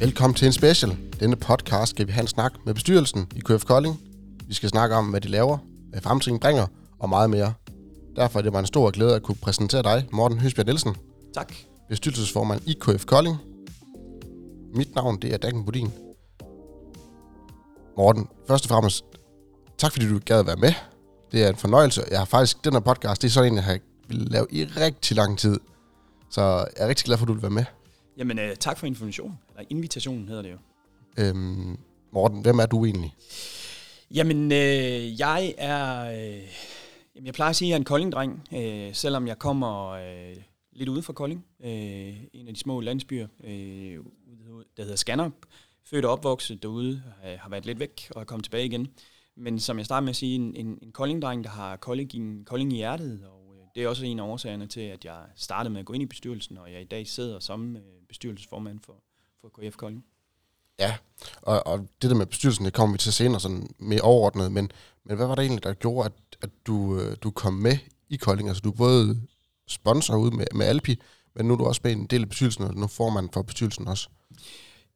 Velkommen til en special. Denne podcast skal vi have en snak med bestyrelsen i KF Kolding. Vi skal snakke om, hvad de laver, hvad fremtiden bringer og meget mere. Derfor er det mig en stor glæde at kunne præsentere dig, Morten Høsbjerg Nielsen, Tak. bestyrelsesformand i KF Kolding. Mit navn det er Dagen Budin. Morten, først og fremmest, tak fordi du gad at være med. Det er en fornøjelse. Jeg har faktisk, den her podcast, det er sådan en, jeg har ville lave i rigtig lang tid. Så jeg er rigtig glad for, at du vil være med. Jamen, øh, tak for information. Eller invitationen hedder det jo. Øhm, Morten, hvem er du egentlig? Jamen, øh, jeg er... Øh, jamen, jeg plejer at sige, at jeg er en Kolding-dreng, øh, selvom jeg kommer øh, lidt ude fra Kolding. Øh, en af de små landsbyer, øh, der hedder Skanderup. Født og opvokset derude, øh, har været lidt væk og er kommet tilbage igen. Men som jeg startede med at sige, en, en, en Kolding-dreng, der har Kolding, i- Kolding i hjertet, og det er også en af årsagerne til, at jeg startede med at gå ind i bestyrelsen, og jeg i dag sidder som øh, bestyrelsesformand for, for KF Kolding. Ja, og, og det der med bestyrelsen, det kommer vi til senere sådan mere overordnet, men, men hvad var det egentlig, der gjorde, at, at du, øh, du kom med i Kolding? Altså du er både sponsor ude med, med Alpi, men nu er du også med en del af bestyrelsen, og nu får man for bestyrelsen også.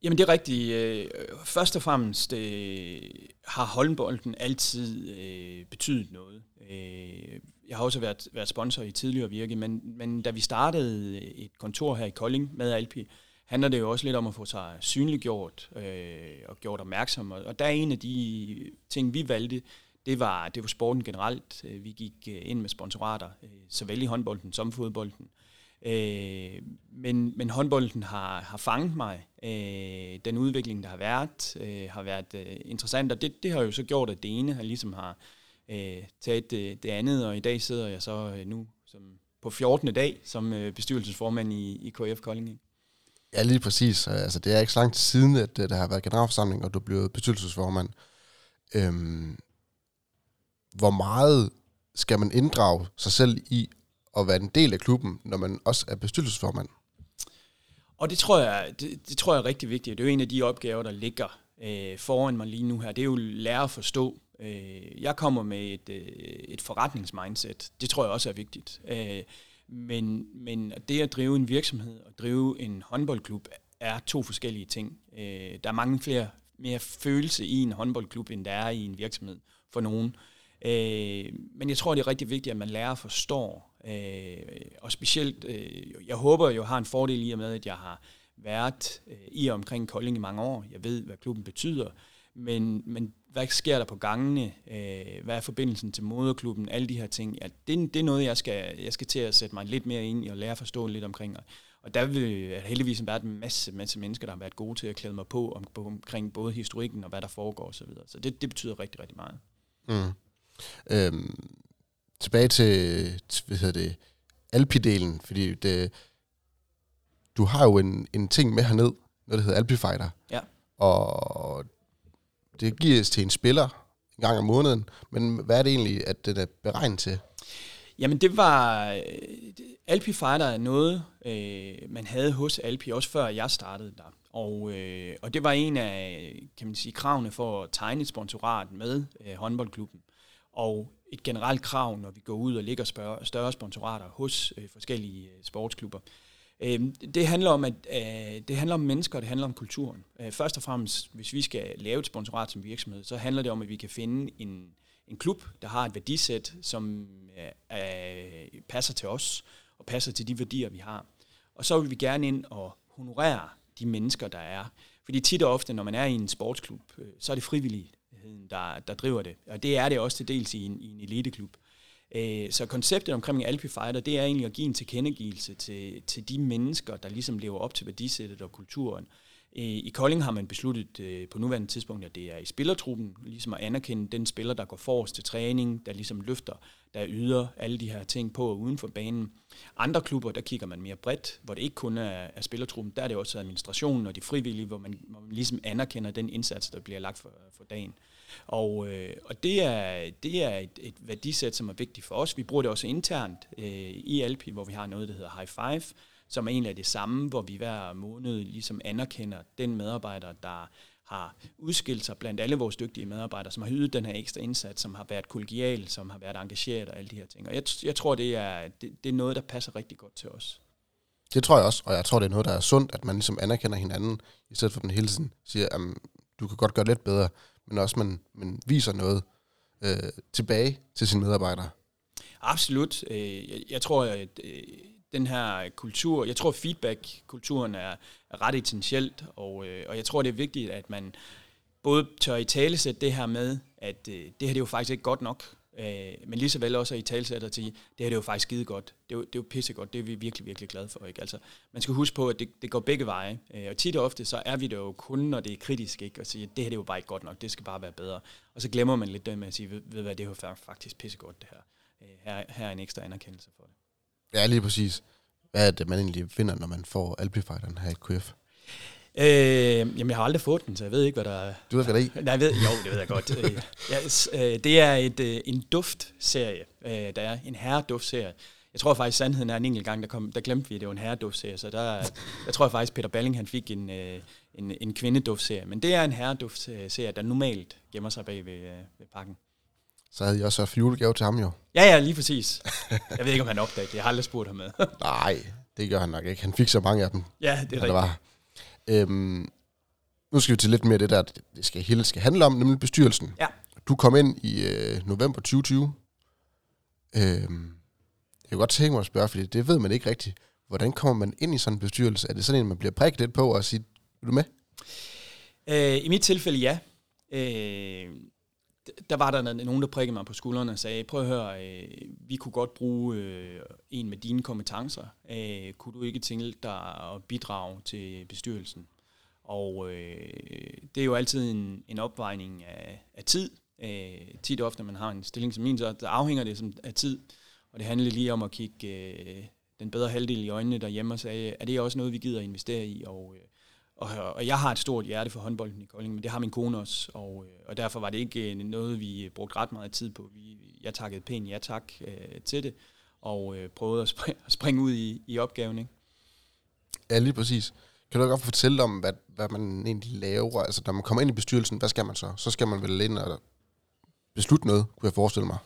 Jamen det er rigtigt. Øh, Først og fremmest øh, har håndbolden altid øh, betydet noget. Øh, jeg har også været, været sponsor i tidligere virke, men, men da vi startede et kontor her i Kolding med Alpi, handler det jo også lidt om at få sig synliggjort øh, og gjort opmærksom. Og, og der er en af de ting, vi valgte, det var, det var sporten generelt. Øh, vi gik øh, ind med sponsorater, øh, såvel i håndbolden som fodbolden. Øh, men, men håndbolden har, har fanget mig. Øh, den udvikling, der har været, øh, har været øh, interessant, og det, det har jo så gjort, at det ene har ligesom har øh, taget det, det andet, og i dag sidder jeg så øh, nu som på 14. dag som øh, bestyrelsesformand i, i KF Kolding. Ja, lige præcis. Altså, det er ikke så lang tid siden, at øh, der har været generalforsamling, og du er blevet bestyrelsesformand. Øhm, hvor meget skal man inddrage sig selv i at være en del af klubben, når man også er bestyrelsesformand? Og det tror jeg, det, det tror jeg er rigtig vigtigt. Det er jo en af de opgaver, der ligger øh, foran mig lige nu her. Det er jo at lære at forstå. Øh, jeg kommer med et, øh, et forretningsmindset. Det tror jeg også er vigtigt. Øh, men, men det at drive en virksomhed og drive en håndboldklub er to forskellige ting. Øh, der er mange flere mere følelse i en håndboldklub, end der er i en virksomhed for nogen. Øh, men jeg tror, det er rigtig vigtigt, at man lærer at forstå. Øh, og specielt, øh, jeg håber jo har en fordel i og med, at jeg har været øh, i og omkring Kolding i mange år. Jeg ved, hvad klubben betyder. Men, men hvad sker der på gangene? Øh, hvad er forbindelsen til moderklubben? Alle de her ting. Ja, det, det er noget, jeg skal, jeg skal til at sætte mig lidt mere ind i og lære at forstå lidt omkring. Og, og der vil heldigvis være en masse, masse mennesker, der har været gode til at klæde mig på, om, på omkring både historikken og hvad der foregår osv. Så, videre. så det, det betyder rigtig, rigtig meget. Mm. Øhm, tilbage til, hvad hedder det, Alpi-delen, fordi det, du har jo en, en ting med herned, noget der hedder Alpi Fighter. Ja. Og det gives til en spiller en gang om måneden, men hvad er det egentlig, at den er beregnet til? Jamen det var, øh, Alpi Fighter er noget, øh, man havde hos Alpi, også før jeg startede der. Og, øh, og det var en af, kan man sige, kravene for at tegne et sponsorat med øh, håndboldklubben. Og et generelt krav, når vi går ud og lægger spørge, større sponsorater hos øh, forskellige øh, sportsklubber. Øh, Øhm, det handler om at øh, det handler om mennesker, og det handler om kulturen. Øh, først og fremmest, hvis vi skal lave et sponsorat som virksomhed, så handler det om, at vi kan finde en, en klub, der har et værdisæt, som øh, øh, passer til os, og passer til de værdier, vi har. Og så vil vi gerne ind og honorere de mennesker, der er. Fordi tit og ofte, når man er i en sportsklub, så er det frivilligheden, der, der driver det. Og det er det også til dels i en, i en eliteklub. Øh, Så konceptet omkring Alpi Fighter, det er egentlig at give en tilkendegivelse til, til de mennesker, der ligesom lever op til værdisættet og kulturen. Øh, I Kolding har man besluttet øh, på nuværende tidspunkt, at det er i spillertruppen, ligesom at anerkende den spiller, der går forrest til træning, der ligesom løfter, der yder alle de her ting på og uden for banen. Andre klubber, der kigger man mere bredt, hvor det ikke kun er, er spillertruppen, der er det også administrationen og de frivillige, hvor man, hvor man ligesom anerkender den indsats, der bliver lagt for, for dagen. Og, øh, og det er, det er et, et værdisæt, som er vigtigt for os. Vi bruger det også internt øh, i Alpi, hvor vi har noget, der hedder High Five, som er egentlig er det samme, hvor vi hver måned ligesom anerkender den medarbejder, der har udskilt sig blandt alle vores dygtige medarbejdere, som har ydet den her ekstra indsats, som har været kollegial, som har været engageret og alle de her ting. Og jeg, jeg tror, det er, det, det er noget, der passer rigtig godt til os. Det tror jeg også, og jeg tror, det er noget, der er sundt, at man ligesom anerkender hinanden, i stedet for at man hele tiden siger, at du kan godt gøre lidt bedre, men også man, man viser noget øh, tilbage til sine medarbejdere. Absolut. Øh, jeg, tror, at øh, den her kultur, jeg tror feedback-kulturen er, ret essentielt, og, øh, og jeg tror, det er vigtigt, at man både tør i talesætte det her med, at det her det er jo faktisk ikke godt nok, Øh, men lige så vel også i talsætter til, det her det er jo faktisk skide godt, det er jo, det er jo pissegodt, det er vi virkelig, virkelig glade for. Ikke? Altså, man skal huske på, at det, det går begge veje, øh, og tit og ofte, så er vi det jo kun, når det er kritisk, ikke? og sige, det her det er jo bare ikke godt nok, det skal bare være bedre. Og så glemmer man lidt det med at sige, ved, ved hvad, det er jo faktisk pissegodt det her. Øh, her, her er en ekstra anerkendelse for det. Ja, lige præcis. Hvad er det, man egentlig finder, når man får Alpifighteren her i KF? Øh, jamen, jeg har aldrig fået den, så jeg ved ikke, hvad der er. Du ved, hvad der er i? Nej, jeg ved, jo, det ved jeg godt. Øh, ja, det er et, øh, en duftserie. Øh, der er en herreduftserie. Jeg tror faktisk, sandheden er en enkelt gang, der, kom, der glemte vi, at det var en herreduftserie. Så der, der tror jeg faktisk, Peter Balling han fik en, en, en kvindeduftserie. Men det er en herreduftserie, der normalt gemmer sig bag ved, ved pakken så havde jeg også haft julegave til ham jo. Ja, ja, lige præcis. Jeg ved ikke, om han opdagede det. Jeg har aldrig spurgt ham med. Nej, det gør han nok ikke. Han fik så mange af dem. Ja, det er rigtigt. Var. Øhm, nu skal vi til lidt mere det der, det skal, hele skal handle om, nemlig bestyrelsen. Ja. Du kom ind i øh, november 2020. Øhm, jeg kan godt tænke mig at spørge, fordi det ved man ikke rigtigt. Hvordan kommer man ind i sådan en bestyrelse? Er det sådan en, man bliver prikket lidt på og siger, er du med? Øh, I mit tilfælde ja. Øh, der var der nogen, der prikkede mig på skuldrene og sagde, prøv at høre, øh, vi kunne godt bruge øh, en med dine kompetencer. Øh, kunne du ikke tænke dig at bidrage til bestyrelsen? Og øh, det er jo altid en, en opvejning af, af tid. Øh, tit ofte, når man har en stilling som min, så afhænger det som, af tid. Og det handler lige om at kigge øh, den bedre halvdel i øjnene derhjemme og sige, er det også noget, vi gider investere i? Og, øh, og, og jeg har et stort hjerte for håndbolden i Kolding, men det har min kone også, og, øh, og derfor var det ikke øh, noget, vi øh, brugte ret meget tid på. Vi, jeg takkede pænt ja tak øh, til det, og øh, prøvede at springe, at springe ud i, i opgaven. Ikke? Ja, lige præcis. Kan du godt fortælle om, hvad, hvad man egentlig laver? Altså, når man kommer ind i bestyrelsen, hvad skal man så? Så skal man vel ind og beslutte noget, kunne jeg forestille mig.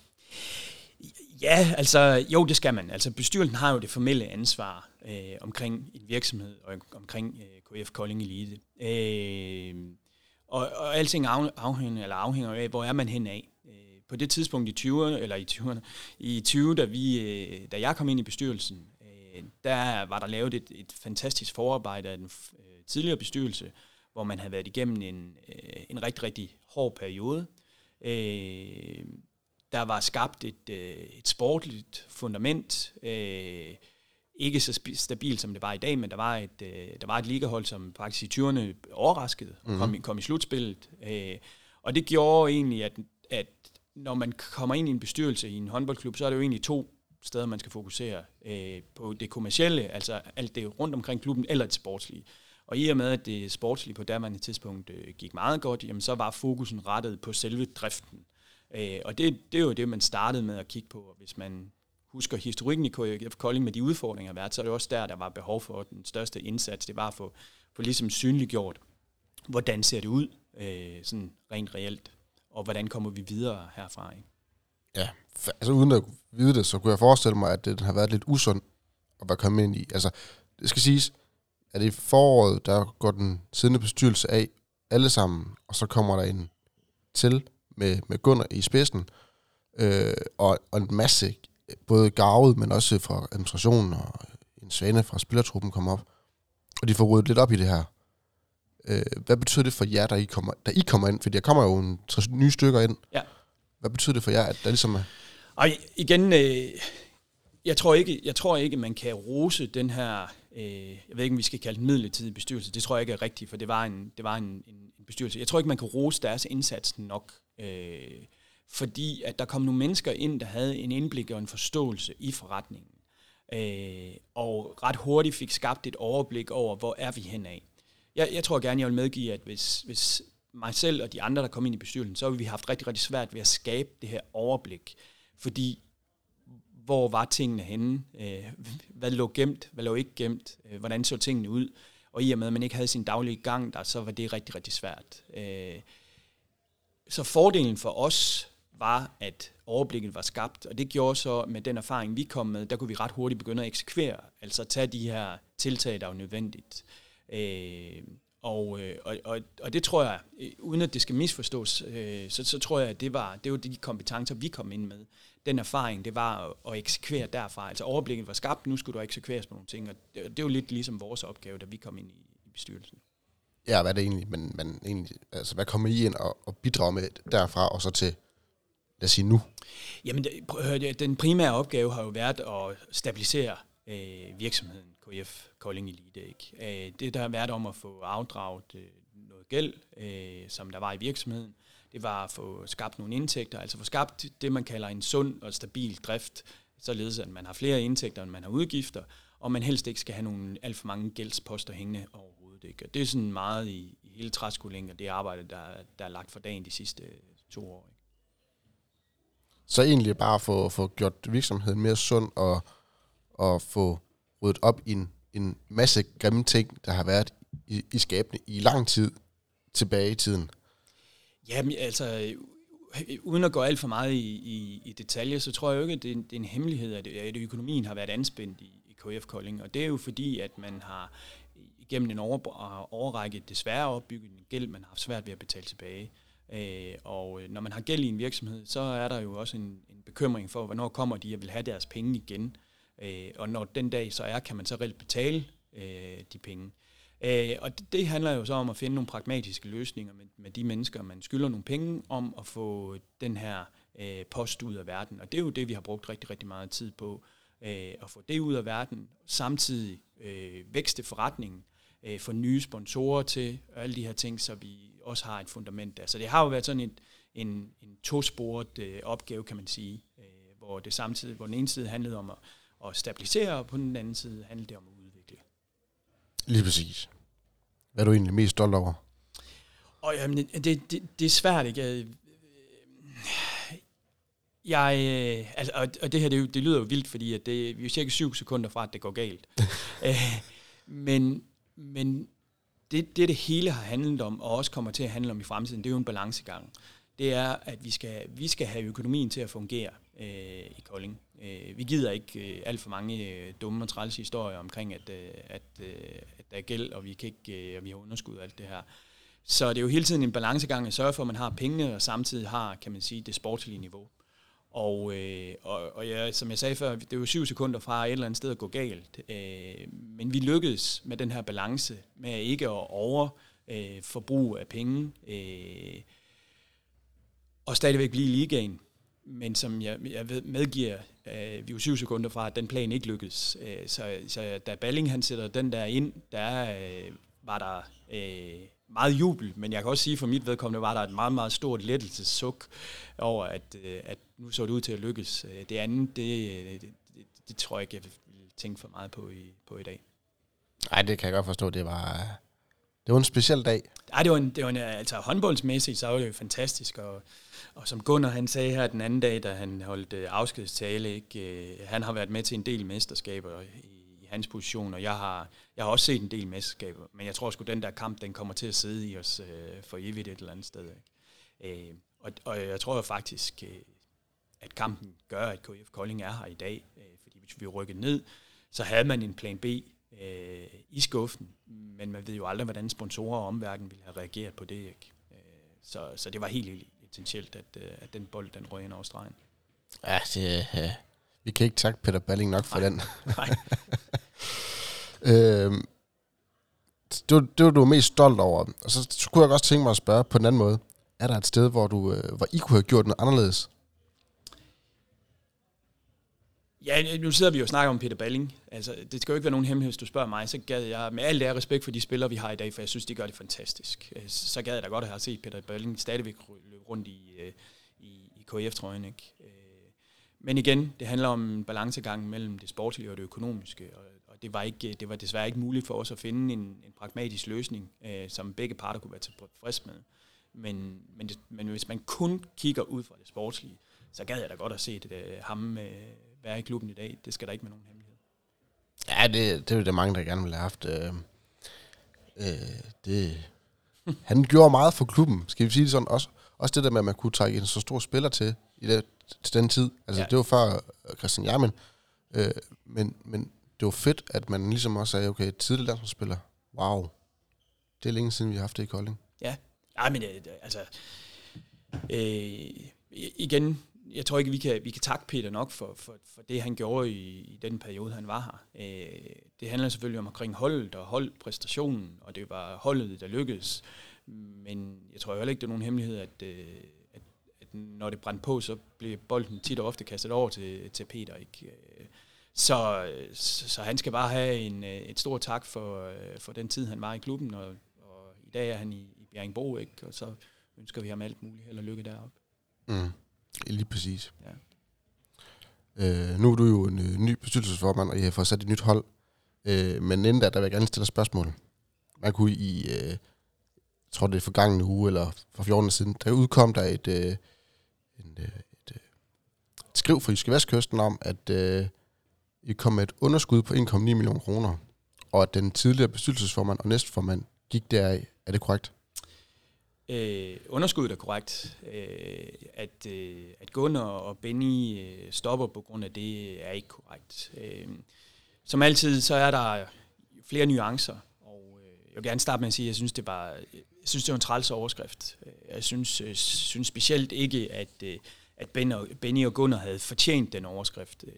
Ja, altså jo, det skal man. Altså bestyrelsen har jo det formelle ansvar øh, omkring en virksomhed og omkring øh, KF Kolding Elite. Øh, og, og alting afhænger, eller afhænger af, hvor er man hen af. Øh, på det tidspunkt i 20'erne, eller i 20'erne, i 20, da, vi, øh, da jeg kom ind i bestyrelsen, øh, der var der lavet et, et fantastisk forarbejde af den øh, tidligere bestyrelse, hvor man havde været igennem en, øh, en rigtig, rigtig hård periode. Øh, der var skabt et, øh, et sportligt fundament, øh, ikke så stabilt som det var i dag, men der var et, øh, der var et ligahold, som faktisk i 20'erne overraskede og mm-hmm. kom, kom i slutspillet. Øh, og det gjorde egentlig, at, at når man kommer ind i en bestyrelse i en håndboldklub, så er det jo egentlig to steder, man skal fokusere øh, på det kommercielle, altså alt det rundt omkring klubben, eller det sportslige. Og i og med, at det sportslige på daværende tidspunkt øh, gik meget godt, jamen så var fokusen rettet på selve driften. Øh, og det, det er jo det, man startede med at kigge på. Og hvis man husker historikken i KF Kolding med de udfordringer, der har været, så er det også der, der var behov for den største indsats. Det var at få, få ligesom synliggjort, hvordan ser det ud, øh, sådan rent reelt, og hvordan kommer vi videre herfra. Ikke? Ja, altså uden at vide det, så kunne jeg forestille mig, at det har været lidt usund at være kommet ind i. Altså, det skal siges, at i foråret, der går den siddende bestyrelse af alle sammen, og så kommer der en til med, med Gunnar i spidsen, øh, og, og en masse, både gavet, men også fra administrationen, og en svane fra spillertruppen kom op, og de får ryddet lidt op i det her. Øh, hvad betyder det for jer, da I kommer, da I kommer ind? Fordi der kommer jo en, tre nye stykker ind. Ja. Hvad betyder det for jer, at der ligesom er... Og igen, øh, jeg, tror ikke, jeg tror ikke, man kan rose den her, øh, jeg ved ikke, om vi skal kalde den midlertidig bestyrelse, det tror jeg ikke er rigtigt, for det var en, det var en, en, en bestyrelse. Jeg tror ikke, man kan rose deres indsats nok. Øh, fordi at der kom nogle mennesker ind, der havde en indblik og en forståelse i forretningen. Øh, og ret hurtigt fik skabt et overblik over, hvor er vi henad. Jeg, jeg tror gerne, jeg vil medgive, at hvis, hvis mig selv og de andre, der kom ind i bestyrelsen, så har vi haft rigtig, rigtig svært ved at skabe det her overblik. Fordi hvor var tingene henne? Øh, hvad lå gemt? Hvad lå ikke gemt? Øh, hvordan så tingene ud? Og i og med, at man ikke havde sin daglige gang der, så var det rigtig, rigtig svært. Øh, så fordelen for os var, at overblikket var skabt, og det gjorde så med den erfaring, vi kom med, der kunne vi ret hurtigt begynde at eksekvere, altså tage de her tiltag, der var nødvendigt. Øh, og, øh, og, og, og det tror jeg, øh, uden at det skal misforstås, øh, så, så tror jeg, at det var, det var de kompetencer, vi kom ind med. Den erfaring, det var at, at eksekvere derfra. Altså overblikket var skabt, nu skulle du eksekveres på nogle ting, og det, det er lidt ligesom vores opgave, da vi kom ind i, i bestyrelsen. Ja, hvad er det egentlig? Men, men egentlig, altså, hvad kommer I ind og, og bidrager med derfra, og så til, lad os sige nu? Jamen, det, den primære opgave har jo været at stabilisere øh, virksomheden KF Kolding Elite. Ikke? Øh, det, der har været om at få afdraget øh, noget gæld, øh, som der var i virksomheden, det var at få skabt nogle indtægter, altså få skabt det, man kalder en sund og stabil drift, således at man har flere indtægter, end man har udgifter, og man helst ikke skal have nogle alt for mange gældsposter hængende over ikke? Og det er sådan meget i, i hele træskoling og det arbejde, der, der er lagt for dagen de sidste to år. Ikke? Så egentlig bare få, få gjort virksomheden mere sund og, og få ryddet op i en, en masse grimme ting, der har været i, i skabene i lang tid tilbage i tiden. Jamen altså, uden at gå alt for meget i, i, i detaljer, så tror jeg jo ikke, at det, det er en hemmelighed, at, at økonomien har været anspændt i, i KF Kolding. Og det er jo fordi, at man har igennem en over, overrække desværre opbygget en gæld, man har haft svært ved at betale tilbage. Øh, og øh, når man har gæld i en virksomhed, så er der jo også en, en bekymring for, hvornår kommer de og vil have deres penge igen. Øh, og når den dag så er, kan man så reelt betale øh, de penge. Øh, og det, det handler jo så om at finde nogle pragmatiske løsninger med, med de mennesker, man skylder nogle penge om at få den her øh, post ud af verden. Og det er jo det, vi har brugt rigtig, rigtig meget tid på, øh, at få det ud af verden, samtidig øh, vækste forretningen, øh, få nye sponsorer til, og alle de her ting, så vi også har et fundament der. Så det har jo været sådan et, en, en tosporet øh, opgave, kan man sige, øh, hvor det samtidig, hvor den ene side handlede om at at stabilisere, og på den anden side handler det om at udvikle. Lige præcis. Hvad er du egentlig mest stolt over? Og jamen, det, det, det er svært, ikke? Jeg, altså, og det her, det, det lyder jo vildt, fordi at det, vi er cirka syv sekunder fra, at det går galt. Øh, men men det, det, det hele har handlet om, og også kommer til at handle om i fremtiden, det er jo en balancegang. Det er, at vi skal, vi skal have økonomien til at fungere øh, i Kolding. Øh, vi gider ikke øh, alt for mange øh, dumme og trælse historier omkring, at, øh, at, øh, at der er gæld, og vi, kan ikke, øh, og vi har underskud og alt det her. Så det er jo hele tiden en balancegang at sørge for, at man har pengene, og samtidig har, kan man sige, det sportslige niveau. Og, øh, og, og ja, som jeg sagde før, det er jo syv sekunder fra et eller andet sted at gå galt. Øh, men vi lykkedes med den her balance, med ikke at over øh, af penge, øh, og stadigvæk blive i ligaen men som jeg, jeg ved, medgiver, øh, vi er jo syv sekunder fra, at den plan ikke lykkedes. Øh, så, så da Balling han sætter den der ind, der øh, var der øh, meget jubel, men jeg kan også sige, for mit vedkommende var der et meget, meget stort lettelsessuk over, at, øh, at nu så det ud til at lykkes. Øh, det andet, det, det, det, det tror jeg ikke, jeg vil tænke for meget på i, på i dag. Nej, det kan jeg godt forstå. Det var, det var en speciel dag. Nej, det var en, det var en, altså håndboldsmæssigt, så var det jo fantastisk, og og som Gunnar han sagde her den anden dag, da han holdt øh, afskedstale, ikke, øh, han har været med til en del mesterskaber i hans position, og jeg har, jeg har også set en del mesterskaber, men jeg tror sgu, den der kamp, den kommer til at sidde i os øh, for evigt et eller andet sted. Ikke? Øh, og, og jeg tror faktisk, øh, at kampen gør, at KF Kolding er her i dag, øh, fordi hvis vi rykker ned, så havde man en plan B øh, i skuffen, men man ved jo aldrig, hvordan sponsorer og omverden ville have reageret på det. Ikke? Øh, så, så det var helt essentielt, at, øh, at den bold, den røg ind over stregen. Ja, det, øh, vi kan ikke takke Peter Balling nok for Nej. den. Nej. øhm, det, det var du mest stolt over. Og så, så kunne jeg også tænke mig at spørge på den anden måde. Er der et sted, hvor, du, øh, hvor I kunne have gjort noget anderledes? Ja, nu sidder vi jo og snakker om Peter Balling. Altså, det skal jo ikke være nogen hemmelighed, hvis du spørger mig. Så gad jeg, med al det respekt for de spillere, vi har i dag, for jeg synes, de gør det fantastisk. Øh, så gad jeg da godt at have set Peter Balling stadigvæk løbe rundt i, øh, i, i KF-trøjen. Ikke? Men igen, det handler om en balancegang mellem det sportslige og det økonomiske, og, og det, var ikke, det var desværre ikke muligt for os at finde en, en pragmatisk løsning, øh, som begge parter kunne være tilfreds med. Men, men, det, men hvis man kun kigger ud fra det sportslige, så gad jeg da godt at se det, øh, ham øh, være i klubben i dag. Det skal der ikke med nogen hemmelighed. Ja, det, det er jo det mange, der gerne vil have haft. Øh, øh, det, han gjorde meget for klubben, skal vi sige det sådan. Også, også det der med, at man kunne trække en så stor spiller til i det, til den tid. Altså, Ja. det var før øh, Christian Jermen. Øh, men, men det var fedt, at man ligesom også sagde, okay, tidligere landsholdsspiller, wow, det er længe siden, vi har haft det i Kolding. Ja, Nej, men øh, altså, øh, igen, jeg tror ikke, vi kan, vi kan takke Peter nok for, for, for det, han gjorde i, i den periode, han var her. Øh, det handler selvfølgelig om omkring holdet og holdpræstationen, og det var holdet, der lykkedes. Men jeg tror heller ikke, det er nogen hemmelighed, at, øh, når det brændte på, så blev bolden tit og ofte kastet over til, til Peter. Ikke? Øh, Så, så, han skal bare have en, øh, et stort tak for, øh, for den tid, han var i klubben, og, og i dag er han i, i Bjerringbro, ikke? og så ønsker vi ham alt muligt held og lykke deroppe. Mm. Lige præcis. Ja. Øh, nu er du jo en øh, ny bestyrelsesformand, og I har fået sat et nyt hold. Øh, men inden da, der vil jeg gerne stille dig et spørgsmål. Man kunne i, øh, tror det er forgangne uge, eller for 14 år siden, der udkom der et, øh, en, øh, et, øh, et skriv fra Jyske Vestkysten om, at øh, I kom med et underskud på 1,9 millioner kroner, og at den tidligere bestyrelsesformand og næstformand gik deraf. Er det korrekt? Øh, underskuddet er korrekt. Øh, at, øh, at Gunnar og Benny øh, stopper på grund af det, er ikke korrekt. Øh, som altid, så er der flere nuancer, vil gerne starte med at sige, at jeg synes, det var, jeg synes, det var en træls overskrift. Jeg synes, øh, synes specielt ikke, at, øh, at ben og, Benny og Gunnar havde fortjent den overskrift. Øh,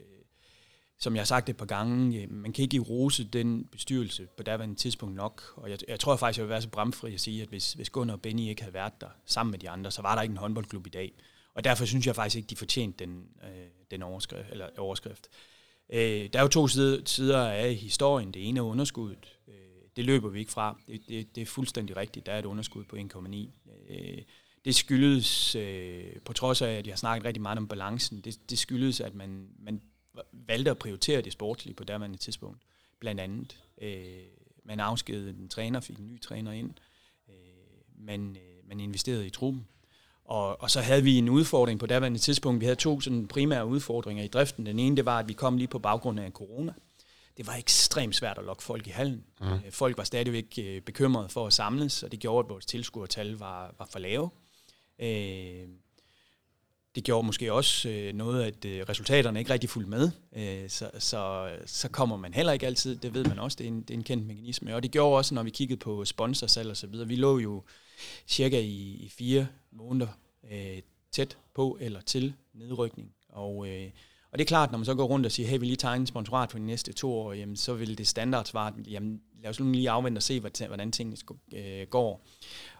som jeg har sagt et par gange, man kan ikke rose den bestyrelse på daværende tidspunkt nok. Og jeg, jeg tror faktisk, jeg vil være så bramfri at sige, at hvis, hvis Gunnar og Benny ikke havde været der sammen med de andre, så var der ikke en håndboldklub i dag. Og derfor synes jeg faktisk ikke, de fortjente den, øh, den overskrift. Eller overskrift. Øh, der er jo to sider, sider af historien. Det ene er underskuddet. Øh, det løber vi ikke fra. Det, det, det er fuldstændig rigtigt. Der er et underskud på 1,9. Øh, det skyldes, øh, på trods af, at jeg har snakket rigtig meget om balancen, det, det skyldes, at man, man valgte at prioritere det sportslige på derværende tidspunkt. Blandt andet. Øh, man afskedede en træner, fik en ny træner ind. Øh, man, øh, man investerede i truppen. Og, og så havde vi en udfordring på daværende tidspunkt. Vi havde to sådan primære udfordringer i driften. Den ene, det var, at vi kom lige på baggrund af corona. Det var ekstremt svært at lokke folk i hallen. Mm. Folk var stadigvæk øh, bekymrede for at samles, og det gjorde, at vores tilskuertal var, var for lave. Øh, det gjorde måske også øh, noget, at øh, resultaterne ikke rigtig fulgte med. Øh, så, så, så kommer man heller ikke altid, det ved man også, det er en, det er en kendt mekanisme. Og det gjorde også, når vi kiggede på sponsorsalg og så videre. Vi lå jo cirka i, i fire måneder øh, tæt på eller til nedrykning. Og, øh, og det er klart, når man så går rundt og siger, hey, vi lige tegne en sponsorat for de næste to år, jamen, så vil det standardsvar, jamen lad os nu lige afvente og se, hvordan tingene øh, går.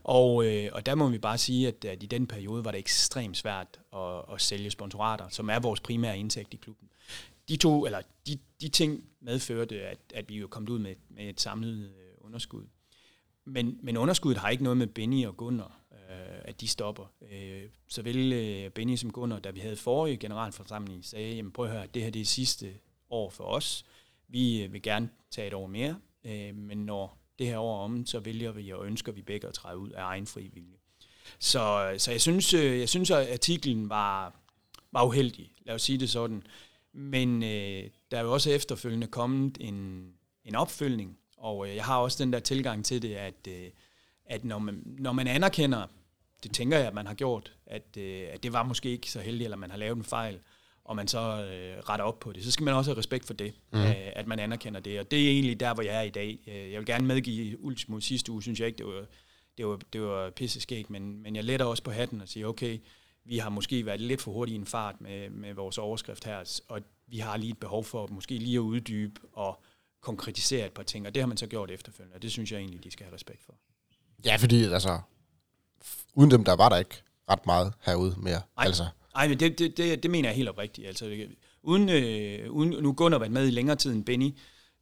Og, øh, og der må vi bare sige, at, at i den periode var det ekstremt svært at, at sælge sponsorater, som er vores primære indtægt i klubben. De to, eller de, de ting medførte, at, at vi jo kom ud med, med et samlet øh, underskud. Men, men underskuddet har ikke noget med Benny og Gunnar, Øh, at de stopper. Øh, såvel øh, Benny som Gunnar, da vi havde forrige generalforsamling, sagde, jamen prøv at høre, det her det er sidste år for os. Vi øh, vil gerne tage et år mere, øh, men når det her år om, så vælger vi og ønsker vi begge at træde ud af egen fri vilje. Så, så jeg synes, øh, jeg synes, at artiklen var, var uheldig, lad os sige det sådan. Men øh, der er jo også efterfølgende kommet en, en opfølgning, og øh, jeg har også den der tilgang til det, at, øh, at når, man, når man anerkender, det tænker jeg, at man har gjort, at, øh, at det var måske ikke så heldigt, eller man har lavet en fejl, og man så øh, retter op på det, så skal man også have respekt for det, mm. øh, at man anerkender det. Og det er egentlig der, hvor jeg er i dag. Jeg vil gerne medgive Ultimo sidste uge, synes jeg ikke, det var, det var, det var pisseskægt, men, men jeg letter også på hatten og siger, okay, vi har måske været lidt for hurtigt i en fart med, med vores overskrift her, og vi har lige et behov for måske lige at uddybe og konkretisere et par ting, og det har man så gjort efterfølgende, og det synes jeg egentlig, de skal have respekt for. Ja, fordi altså, uden dem, der var der ikke ret meget herude mere. Ej. Altså. Nej, men det, det, det, det mener jeg helt oprigtigt. Altså, uden, øh, uden, nu Gunnar været med i længere tid end Benny,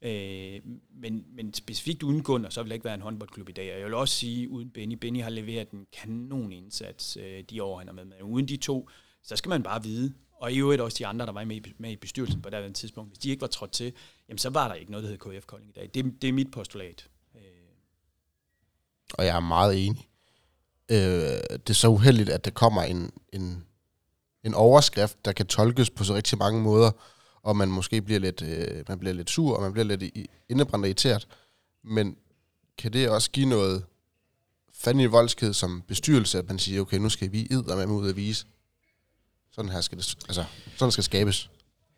øh, men, men specifikt uden Gunnar, så vil der ikke være en håndboldklub i dag. Og jeg vil også sige, uden Benny, Benny har leveret en kanon indsats øh, de år, han har med med. Uden de to, så skal man bare vide, og i øvrigt også de andre, der var med i, med i bestyrelsen på det tidspunkt, hvis de ikke var trådt til, jamen så var der ikke noget, der hed KF Kolding i dag. Det, det er mit postulat. Øh. Og jeg er meget enig. Øh, det er så uheldigt, at der kommer en, en, en overskrift, der kan tolkes på så rigtig mange måder, og man måske bliver lidt, øh, man bliver lidt sur, og man bliver lidt indebrændt og irriteret. Men kan det også give noget fandme voldsked som bestyrelse, at man siger, okay, nu skal vi med ud at vise? sådan her skal det, altså, sådan skal skabes?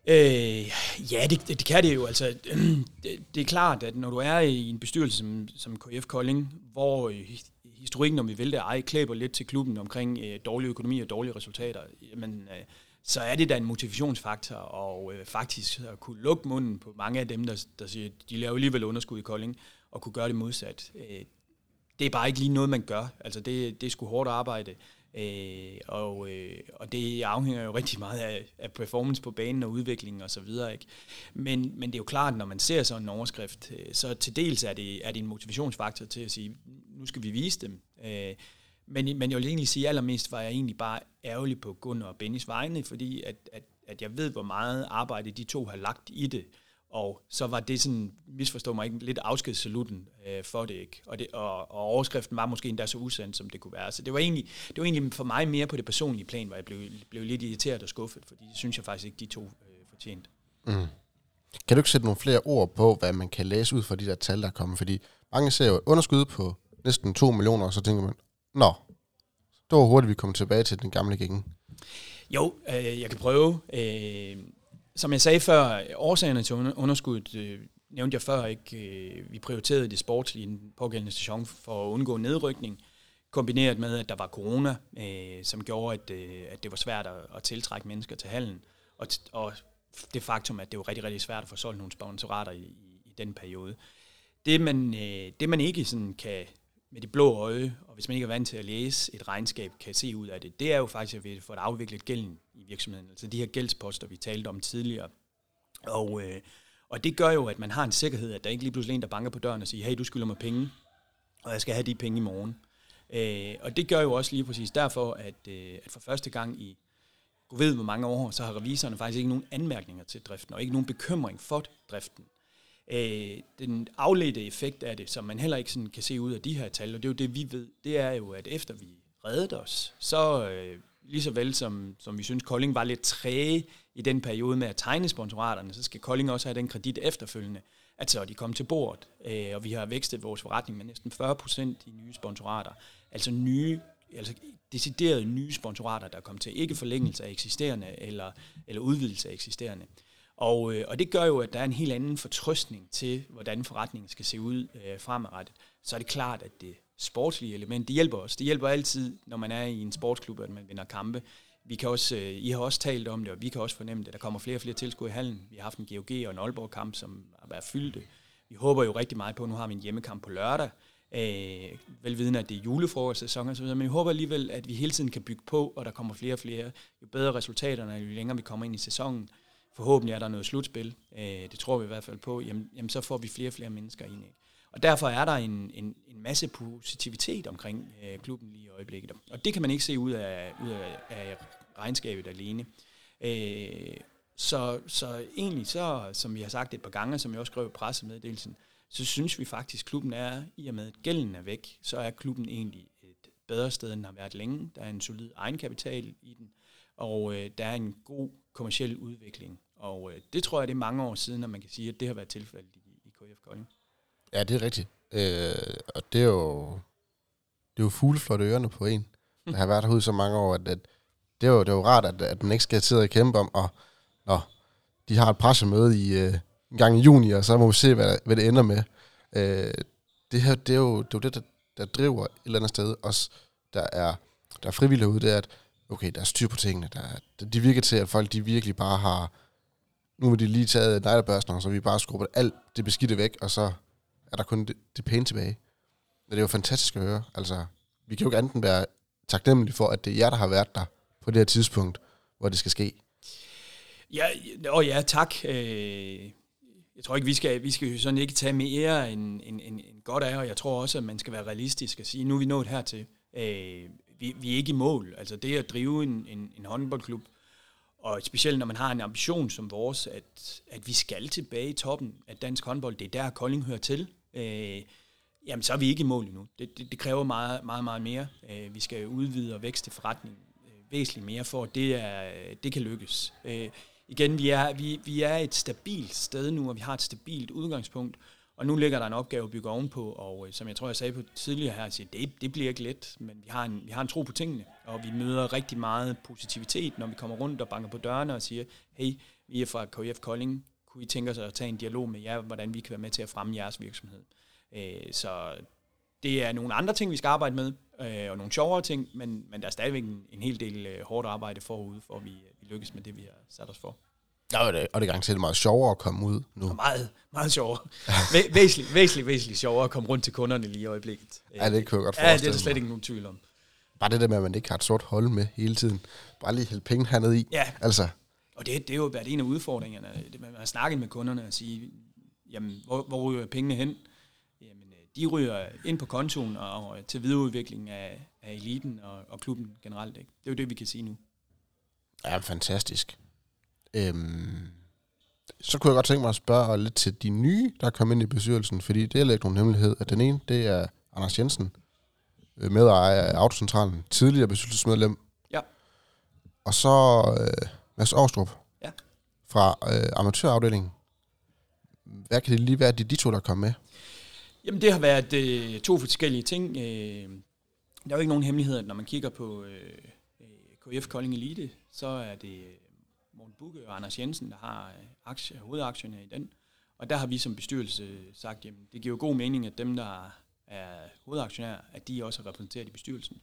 Øh, ja, det, det, det kan det jo. Altså, det, det er klart, at når du er i en bestyrelse som, som KF Kolding, hvor øh, historikken, om vi vil det ej, klæber lidt til klubben omkring øh, dårlig økonomi og dårlige resultater, jamen, øh, så er det da en motivationsfaktor, og øh, faktisk at kunne lukke munden på mange af dem, der, der siger, de laver alligevel underskud i Kolding, og kunne gøre det modsat. Øh, det er bare ikke lige noget, man gør. Altså, det, det er sgu hårdt arbejde. Øh, og, øh, og det afhænger jo rigtig meget af, af performance på banen og udvikling og så videre. Ikke? Men, men det er jo klart, når man ser sådan en overskrift, øh, så til dels er det, er det en motivationsfaktor til at sige, nu skal vi vise dem. Øh, men, men jeg vil egentlig sige, at allermest var jeg egentlig bare ærgerlig på Gunnar og Bennys vegne, fordi at, at, at jeg ved, hvor meget arbejde de to har lagt i det. Og så var det sådan, misforstå mig ikke, lidt afskedssaluten øh, for det ikke. Og, det, og, og overskriften var måske endda så usandt, som det kunne være. Så det var, egentlig, det var egentlig for mig mere på det personlige plan, hvor jeg blev, blev lidt irriteret og skuffet, fordi det synes jeg faktisk ikke, de to øh, fortjente. Mm. Kan du ikke sætte nogle flere ord på, hvad man kan læse ud fra de der tal, der er kommet? Fordi mange ser jo et underskud på næsten 2 millioner, og så tænker man, nå, det var hurtigt, vi kom tilbage til den gamle gænge. Jo, øh, jeg kan prøve. Øh, som jeg sagde før, årsagerne til underskuddet øh, nævnte jeg før ikke. Øh, vi prioriterede det sportslige i den pågældende station for at undgå nedrykning, kombineret med, at der var corona, øh, som gjorde, at, øh, at det var svært at, at tiltrække mennesker til hallen. Og, og det faktum, at det var rigtig, rigtig svært at få solgt nogle sponsorater i, i, i den periode. Det man, øh, det man ikke sådan kan med det blå øje, og hvis man ikke er vant til at læse et regnskab, kan se ud af det, det er jo faktisk, at vi får afviklet gælden i virksomheden. Altså de her gældsposter, vi talte om tidligere. Og, øh, og det gør jo, at man har en sikkerhed, at der ikke lige pludselig en, der banker på døren og siger, hey, du skylder mig penge, og jeg skal have de penge i morgen. Øh, og det gør jo også lige præcis derfor, at, øh, at for første gang i du ved hvor mange år, så har revisorerne faktisk ikke nogen anmærkninger til driften, og ikke nogen bekymring for driften. Øh, den afledte effekt af det, som man heller ikke sådan kan se ud af de her tal, og det er jo det, vi ved, det er jo, at efter vi reddede os, så øh, lige så vel som, som vi synes, Kolding var lidt træge i den periode med at tegne sponsoraterne, så skal Kolding også have den kredit efterfølgende, at så de kom til bordet, øh, og vi har vækstet vores forretning med næsten 40 procent i nye sponsorater. Altså nye altså deciderede nye sponsorater, der kom til. Ikke forlængelse af eksisterende eller, eller udvidelse af eksisterende. Og, øh, og det gør jo, at der er en helt anden fortrøstning til, hvordan forretningen skal se ud øh, fremadrettet. Så er det klart, at det sportslige element, det hjælper os. Det hjælper altid, når man er i en sportsklub, at man vinder kampe. Vi kan også, øh, I har også talt om det, og vi kan også fornemme det. Der kommer flere og flere tilskud i hallen. Vi har haft en GOG og en Aalborg-kamp, som har været fyldte. Vi håber jo rigtig meget på, at nu har vi en hjemmekamp på lørdag. Øh, velvidende, at det er julefrokostsæson og så videre, men jeg håber alligevel, at vi hele tiden kan bygge på, og der kommer flere og flere. Jo bedre resultaterne, jo længere vi kommer ind i sæsonen, forhåbentlig er der noget slutspil, øh, det tror vi i hvert fald på, jamen, jamen så får vi flere og flere mennesker ind. Ikke? Og derfor er der en, en, en masse positivitet omkring øh, klubben lige i øjeblikket. Og det kan man ikke se ud af, ud af, af regnskabet alene. Øh, så, så egentlig så, som vi har sagt et par gange, som jeg også skrev i pressemeddelelsen, så synes vi faktisk, at klubben er, i og med at gælden er væk, så er klubben egentlig et bedre sted, end den har været længe. Der er en solid egenkapital i den, og øh, der er en god kommersiel udvikling. Og øh, det tror jeg, det er mange år siden, at man kan sige, at det har været tilfældet i, i KF Kolding. Ja, det er rigtigt. Øh, og det er jo, det er jo fugleflot ørerne på en. Jeg har været herude så mange år, at, at det, er jo, det er jo rart, at, at man ikke skal sidde og kæmpe om, og når de har et pressemøde i øh, en gang i juni, og så må vi se, hvad, hvad det ender med. Øh, det her, det er jo det, er jo det der, der driver et eller andet sted, os der er, der er frivillige ude, det er, at okay, der er styr på tingene. Der, de virker til, at folk de virkelig bare har, nu har de lige taget neglebørsten, så vi bare skrubber alt det beskidte væk, og så er der kun det, det pæne tilbage. Men det er jo fantastisk at høre. Altså, vi kan jo ikke andet være taknemmelige for, at det er jer, der har været der på det her tidspunkt, hvor det skal ske. Ja, og ja, tak. Øh, jeg tror ikke, vi skal, vi skal sådan ikke tage mere end, end, end, end godt af, og jeg tror også, at man skal være realistisk og sige, nu er vi nået hertil. Øh, vi, vi er ikke i mål. Altså det at drive en, en, en håndboldklub, og specielt når man har en ambition som vores, at, at vi skal tilbage i toppen af dansk håndbold, det er der Kolding hører til, øh, jamen så er vi ikke i mål endnu. Det, det, det kræver meget, meget, meget mere. Øh, vi skal udvide og vækste forretningen øh, væsentligt mere, for at det, er, det kan lykkes. Øh, igen, vi er, vi, vi er et stabilt sted nu, og vi har et stabilt udgangspunkt, og nu ligger der en opgave at bygge ovenpå, og øh, som jeg tror, jeg sagde på tidligere her, siger, det, det bliver ikke let, men vi har, en, vi har en tro på tingene, og vi møder rigtig meget positivitet, når vi kommer rundt og banker på dørene og siger, hey, vi er fra KF Kolding, kunne I tænke os at tage en dialog med jer, hvordan vi kan være med til at fremme jeres virksomhed. Øh, så det er nogle andre ting, vi skal arbejde med, øh, og nogle sjovere ting, men, men der er stadigvæk en, en hel del øh, hårdt arbejde forude, for at vi, vi lykkes med det, vi har sat os for. Ja, og det, og det er garanteret meget sjovere at komme ud nu. Og meget, meget sjovere. Væ- væsentligt, væsentligt, væsentligt sjovere at komme rundt til kunderne lige i øjeblikket. Ja, det kan jeg godt Ja, det er forestille der slet ikke nogen tvivl om. Bare det der med, at man ikke har et sort hold med hele tiden. Bare lige hælde penge hernede i. Ja, Altså, og det, det er jo været en af udfordringerne. Det, man har snakket med kunderne og sige, jamen, hvor, hvor ryger pengene hen? Jamen, øh, de ryger ind på kontoen og, og til videreudvikling af, af eliten og, og klubben generelt. Ikke? Det er jo det, vi kan sige nu. ja, fantastisk. Øhm, så kunne jeg godt tænke mig at spørge lidt til de nye, der er kommet ind i bestyrelsen, fordi det er ikke nogen hemmelighed, at den ene, det er Anders Jensen, øh, medejer af Autocentralen, tidligere bestyrelsesmedlem. Ja. Og så øh, Mads Aarstrup Ja. fra øh, amatørafdelingen. Hvad kan det lige være, de, de to, der kommer med? Jamen, det har været øh, to forskellige ting. Øh, der er jo ikke nogen hemmelighed, at når man kigger på øh, øh, KF Kolding Elite, så er det Bugge og Anders Jensen, der har øh, aktie, hovedaktionær i den. Og der har vi som bestyrelse sagt, jamen det giver jo god mening, at dem, der er hovedaktionærer, at de også er repræsenteret i bestyrelsen.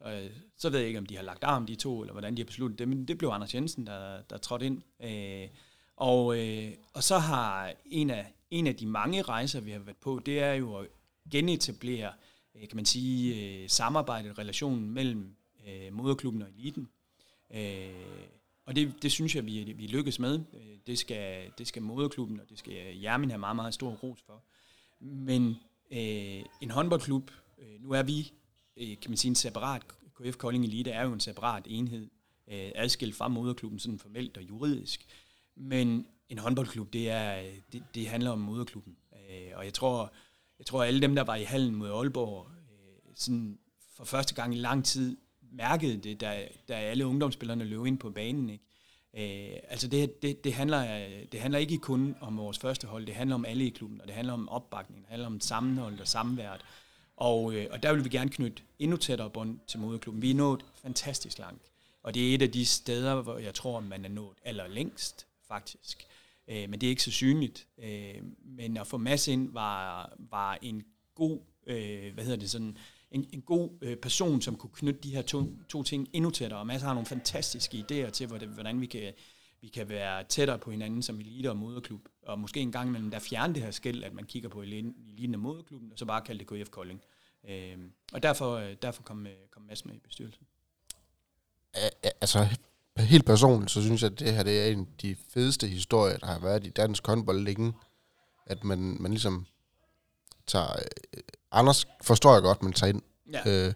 Og øh, så ved jeg ikke, om de har lagt arm, de to, eller hvordan de har besluttet det, men det blev Anders Jensen, der, der trådte ind. Øh, og, øh, og så har en af, en af de mange rejser, vi har været på, det er jo at genetablere, øh, kan man sige, øh, samarbejdet, relationen mellem øh, moderklubben og eliten. Øh, og det, det synes jeg, vi, vi lykkes med. Det skal, det skal moderklubben, og det skal Jermin have meget, meget stor ros for. Men øh, en håndboldklub, øh, nu er vi, øh, kan man sige, en separat, KF Kolding Elite er jo en separat enhed, øh, adskilt fra moderklubben, sådan formelt og juridisk. Men en håndboldklub, det, er, det, det handler om moderklubben. Øh, og jeg tror, jeg tror, alle dem, der var i hallen mod Aalborg, øh, sådan for første gang i lang tid, mærkede det, da, da alle ungdomsspillerne løb ind på banen. Ikke? Øh, altså det, det, det, handler, det handler ikke kun om vores første hold, det handler om alle i klubben, og det handler om opbakning, det handler om sammenhold og samvært. Og, øh, og der vil vi gerne knytte endnu tættere bånd til moderklubben. Vi er nået fantastisk langt, og det er et af de steder, hvor jeg tror, man er nået allerlængst, faktisk. Øh, men det er ikke så synligt. Øh, men at få masse ind var, var en god, øh, hvad hedder det sådan, en, en god øh, person, som kunne knytte de her to, to ting endnu tættere. Og Mads har nogle fantastiske idéer til, hvordan, hvordan vi kan vi kan være tættere på hinanden som elite og moderklub. Og måske en gang imellem, der fjerne det her skæld, at man kigger på eliten, eliten og moderklubben, og så bare kalde det KF Kolding. Øh, og derfor, øh, derfor kom, øh, kom Mads med i bestyrelsen. Altså, helt personligt, så synes jeg, at det her det er en af de fedeste historier, der har været i dansk håndbold længe. At man, man ligesom tager... Øh, Øh, Anders forstår jeg godt, man tager ind. Ja. Øh,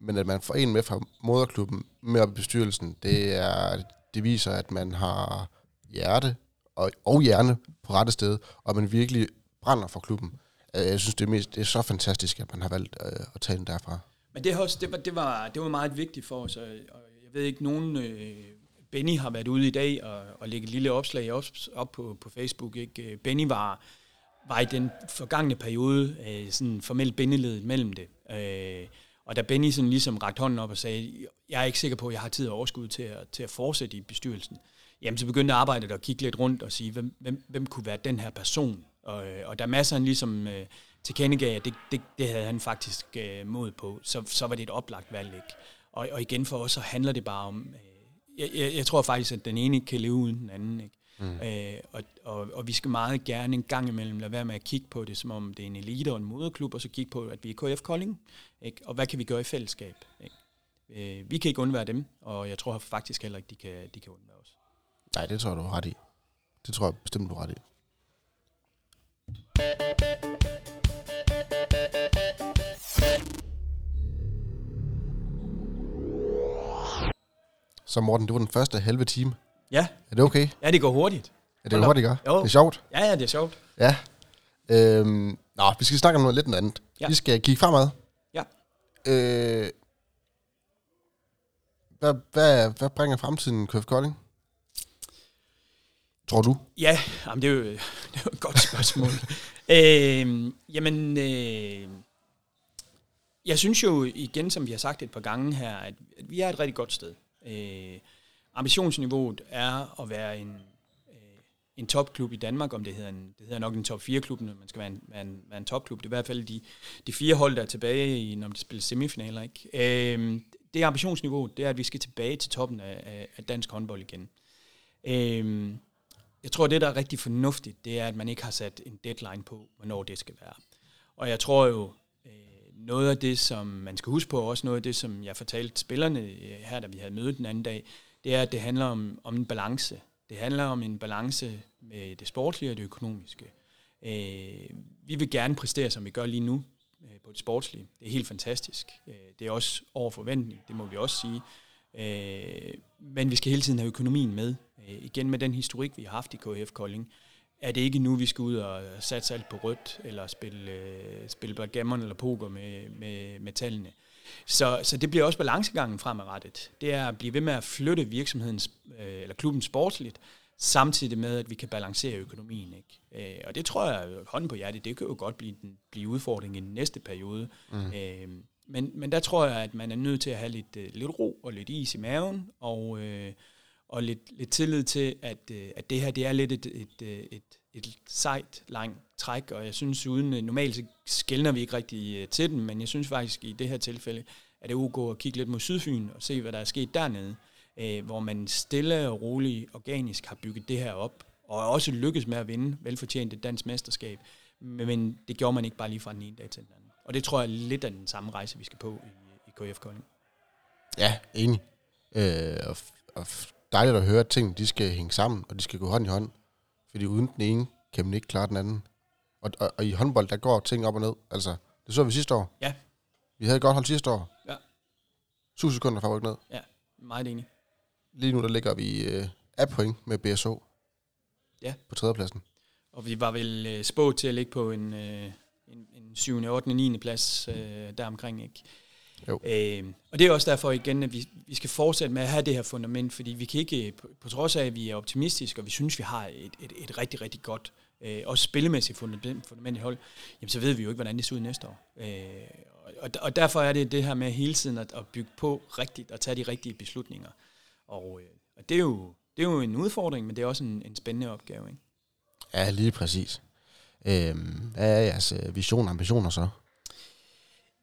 men at man får en med fra moderklubben med op i bestyrelsen, det, er, det viser, at man har hjerte og, og hjerne på rette sted, og man virkelig brænder for klubben. Øh, Jeg synes, det er, mest, det er så fantastisk, at man har valgt øh, at tage den derfra. Men det, også, det, var, det, var, det var meget vigtigt for os, og, og jeg ved ikke, nogen... Øh, Benny har været ude i dag og, og lægge et lille opslag op, op på, på Facebook. Ikke? Benny var, var i den forgangne periode øh, sådan formelt bindeledet mellem det. Øh, og da Benny sådan ligesom rakte hånden op og sagde, jeg er ikke sikker på, at jeg har tid og overskud til at, til at fortsætte i bestyrelsen, jamen så begyndte arbejdet at kigge lidt rundt og sige, hvem, hvem, hvem kunne være den her person? Og, øh, og da masser han ligesom øh, tilkendegav, at det, det, det havde han faktisk øh, mod på, så, så var det et oplagt valg. Ikke? Og, og igen for os, så handler det bare om, øh, jeg, jeg, jeg tror faktisk, at den ene kan leve uden den anden. Ikke? Mm. Øh, og, og, og vi skal meget gerne en gang imellem lade være med at kigge på det, som om det er en elite og en moderklub, og så kigge på, at vi er KF Kolding, ikke? og hvad kan vi gøre i fællesskab? Ikke? Øh, vi kan ikke undvære dem, og jeg tror faktisk heller ikke, de kan, de kan undvære os. Nej, det tror jeg, du har ret i. Det tror jeg bestemt, du har ret i. Så Morten, det var den første halve time. Ja, Er det okay? ja det går hurtigt. Er det op. hurtigt, gør? Jo. Det er sjovt. Ja, ja, det er sjovt. Ja. Øhm, nå, vi skal snakke om noget lidt andet. Ja. Vi skal kigge fremad. Ja. Øh, hvad, hvad, hvad bringer fremtiden KF Kolding? tror du? Ja, jamen det, er jo, det er jo et godt spørgsmål. øh, jamen, øh, jeg synes jo igen, som vi har sagt et par gange her, at, at vi er et rigtig godt sted. Øh, ambitionsniveauet er at være en, øh, en topklub i Danmark, om det hedder, en, det hedder nok en top 4-klub, når man skal være en, være en, være en topklub. Det er i hvert fald de, de fire hold, der er tilbage, i, når de spiller semifinaler. Ikke? Øh, det ambitionsniveau, det er, at vi skal tilbage til toppen af, af, af dansk håndbold igen. Øh, jeg tror, det, der er rigtig fornuftigt, det er, at man ikke har sat en deadline på, hvornår det skal være. Og jeg tror jo, øh, noget af det, som man skal huske på, også noget af det, som jeg fortalte spillerne øh, her, da vi havde mødet den anden dag, det er, at det handler om, om en balance. Det handler om en balance med det sportslige og det økonomiske. Øh, vi vil gerne præstere, som vi gør lige nu øh, på det sportslige. Det er helt fantastisk. Øh, det er også over forventning, det må vi også sige. Øh, men vi skal hele tiden have økonomien med. Øh, igen med den historik, vi har haft i KF Kolding, er det ikke nu, vi skal ud og satse alt på rødt, eller spille, øh, spille backgammon eller poker med, med, med tallene. Så, så det bliver også balancegangen fremadrettet. Det er at blive ved med at flytte virksomhedens, øh, eller klubben sportsligt, samtidig med, at vi kan balancere økonomien. Ikke? Øh, og det tror jeg, hånden på hjertet, det kan jo godt blive, blive udfordring i den næste periode. Mm. Øh, men, men der tror jeg, at man er nødt til at have lidt, øh, lidt ro og lidt is i maven, og, øh, og lidt, lidt tillid til, at, øh, at det her det er lidt et, et, øh, et, et sejt, langt træk, og jeg synes uden, øh, normalt så skældner vi ikke rigtig øh, til den, men jeg synes faktisk i det her tilfælde, at det er ok at kigge lidt mod Sydfyn og se, hvad der er sket dernede, øh, hvor man stille og roligt organisk har bygget det her op, og også lykkes med at vinde velfortjent et dansk mesterskab, men det gjorde man ikke bare lige fra den ene dag til den anden. Og det tror jeg er lidt af den samme rejse, vi skal på i, i KF Kolding. Ja, enig. Øh, og, og dejligt at høre, at tingene de skal hænge sammen, og de skal gå hånd i hånd. Fordi uden den ene, kan man ikke klare den anden. Og, og, og i håndbold, der går ting op og ned. Altså, det så vi sidste år. Ja. Vi havde godt hold sidste år. Ja. 7 sekunder fra ned. Ja, meget enig. Lige nu, der ligger vi øh, af point med BSO. Ja. På tredjepladsen. Og vi var vel øh, spået til at ligge på en, øh, en, en 7., 8., 9. plads øh, deromkring, ikke? Jo. Øh, og det er også derfor igen, at vi, vi skal fortsætte med at have det her fundament, fordi vi kan ikke, på, på trods af, at vi er optimistiske, og vi synes, vi har et, et, et rigtig, rigtig godt, øh, også spillemæssigt fundament, fundament i hold, jamen så ved vi jo ikke, hvordan det ser ud næste år. Øh, og, og derfor er det det her med hele tiden at, at bygge på rigtigt, og tage de rigtige beslutninger. Og, øh, og det, er jo, det er jo en udfordring, men det er også en, en spændende opgave. Ikke? Ja, lige præcis. Øhm, hvad er jeres øh, vision og ambitioner så?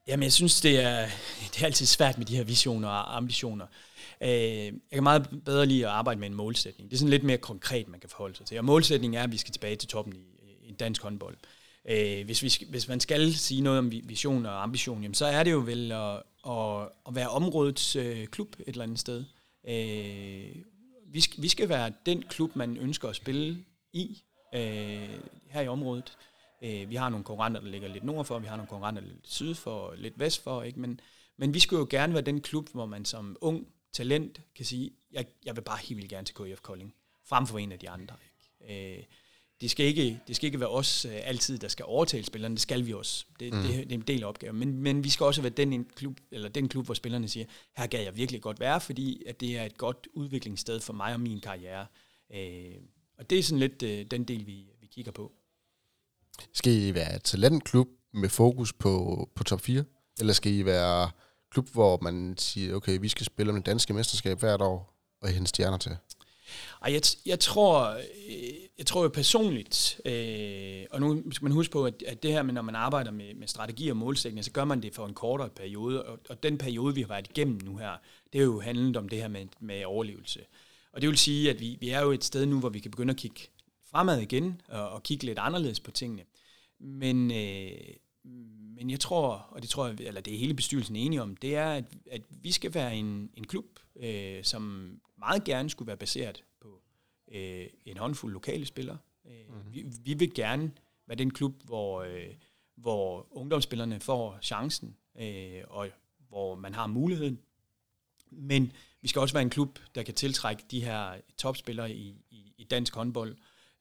Jamen, jeg synes, det er, det er altid svært med de her visioner og ambitioner. Øh, jeg kan meget bedre lide at arbejde med en målsætning. Det er sådan lidt mere konkret, man kan forholde sig til. Og målsætningen er, at vi skal tilbage til toppen i, i dansk håndbold. Øh, hvis, vi, hvis man skal sige noget om visioner og ambition, jamen, så er det jo vel at, at, at være områdets øh, klub et eller andet sted. vi, skal, vi skal være den klub, man ønsker at spille i her i området. Øh, vi har nogle konkurrenter, der ligger lidt nord for, vi har nogle konkurrenter lidt syd for, lidt vest for, ikke? Men, men vi skulle jo gerne være den klub, hvor man som ung talent kan sige, jeg, jeg vil bare helt vildt gerne til KF Kolding, frem for en af de andre. Ikke? Øh, det, skal ikke, det skal ikke være os øh, altid, der skal overtale spillerne, det skal vi også. Det, mm. det, det er en del af opgaven. Men, men vi skal også være den, en klub, eller den klub, hvor spillerne siger, her kan jeg virkelig godt være, fordi at det er et godt udviklingssted for mig og min karriere. Øh, og det er sådan lidt øh, den del, vi, vi kigger på. Skal I være talentklub med fokus på, på top 4? Eller skal I være klub, hvor man siger, okay, vi skal spille om det danske mesterskab hvert år, og hente stjerner til? Ej, jeg, jeg tror, øh, jeg tror jo personligt, øh, og nu skal man huske på, at, at det her med, når man arbejder med, med strategi og målsætninger, så gør man det for en kortere periode, og, og den periode, vi har været igennem nu her, det er jo handlet om det her med, med overlevelse. Og det vil sige, at vi, vi er jo et sted nu, hvor vi kan begynde at kigge fremad igen og, og kigge lidt anderledes på tingene. Men, øh, men jeg tror, og det tror jeg, eller det er hele bestyrelsen enige om, det er, at, at vi skal være en, en klub, øh, som meget gerne skulle være baseret på øh, en håndfuld lokale spillere. Mm-hmm. vi, vi vil gerne være den klub, hvor, øh, hvor ungdomsspillerne får chancen, øh, og hvor man har muligheden. Men vi skal også være en klub, der kan tiltrække de her topspillere i, i, i dansk håndbold,